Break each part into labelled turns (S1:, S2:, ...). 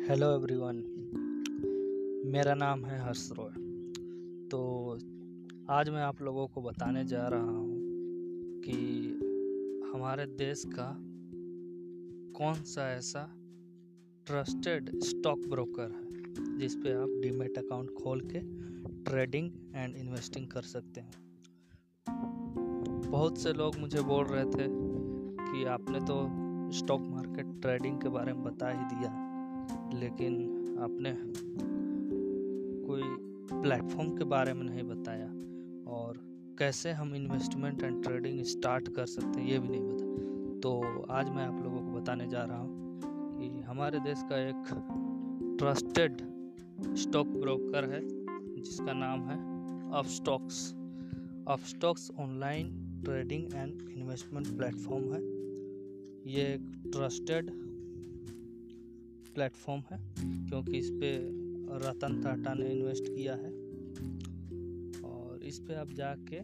S1: Hello everyone मेरा नाम है हर्ष रॉय। तो आज मैं आप लोगों को बताने जा रहा हूँ कि हमारे देश का कौन सा ऐसा ट्रस्टेड स्टॉक ब्रोकर है, जिस पे आप डीमेट अकाउंट खोल के ट्रेडिंग एंड इन्वेस्टिंग कर सकते हैं। बहुत से लोग मुझे बोल रहे थे कि आपने तो स्टॉक मार्केट ट्रेडिंग के बारे में बता ही दिया। लेकिन आपने कोई प्लेटफॉर्म के बारे में नहीं बताया और कैसे हम इन्वेस्टमेंट एंड ट्रेडिंग स्टार्ट कर सकते हैं, ये भी नहीं बता तो आज मैं आप लोगों को बताने जा रहा हूँ कि हमारे देश का एक ट्रस्टेड स्टॉक ब्रोकर है, जिसका नाम है Upstox Upstox online trading and investment platform है। ये एक ट्रस्टेड प्लेटफॉर्म है, क्योंकि इस पर रतन टाटा ने इन्वेस्ट किया है। और इस पर आप जाके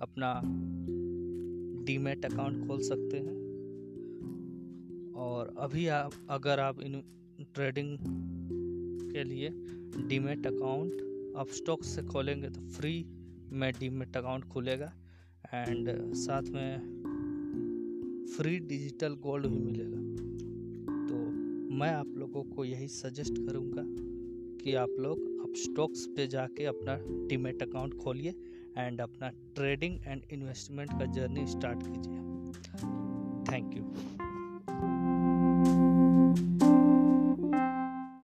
S1: अपना डीमेट अकाउंट खोल सकते हैं। और अभी आप, अगर आप इन ट्रेडिंग के लिए डीमेट अकाउंट आप स्टॉक से खोलेंगे तो फ्री में डीमेट अकाउंट खुलेगा। एंड साथ में फ्री डिजिटल गोल्ड भी मिलेगा। मैं आप लोगों को यही सजेस्ट करूँगा कि आप लोग अब स्टॉक्स पे जाके अपना डीमेट अकाउंट खोलिए एंड अपना ट्रेडिंग एंड इन्वेस्टमेंट का जर्नी स्टार्ट कीजिए। Thank you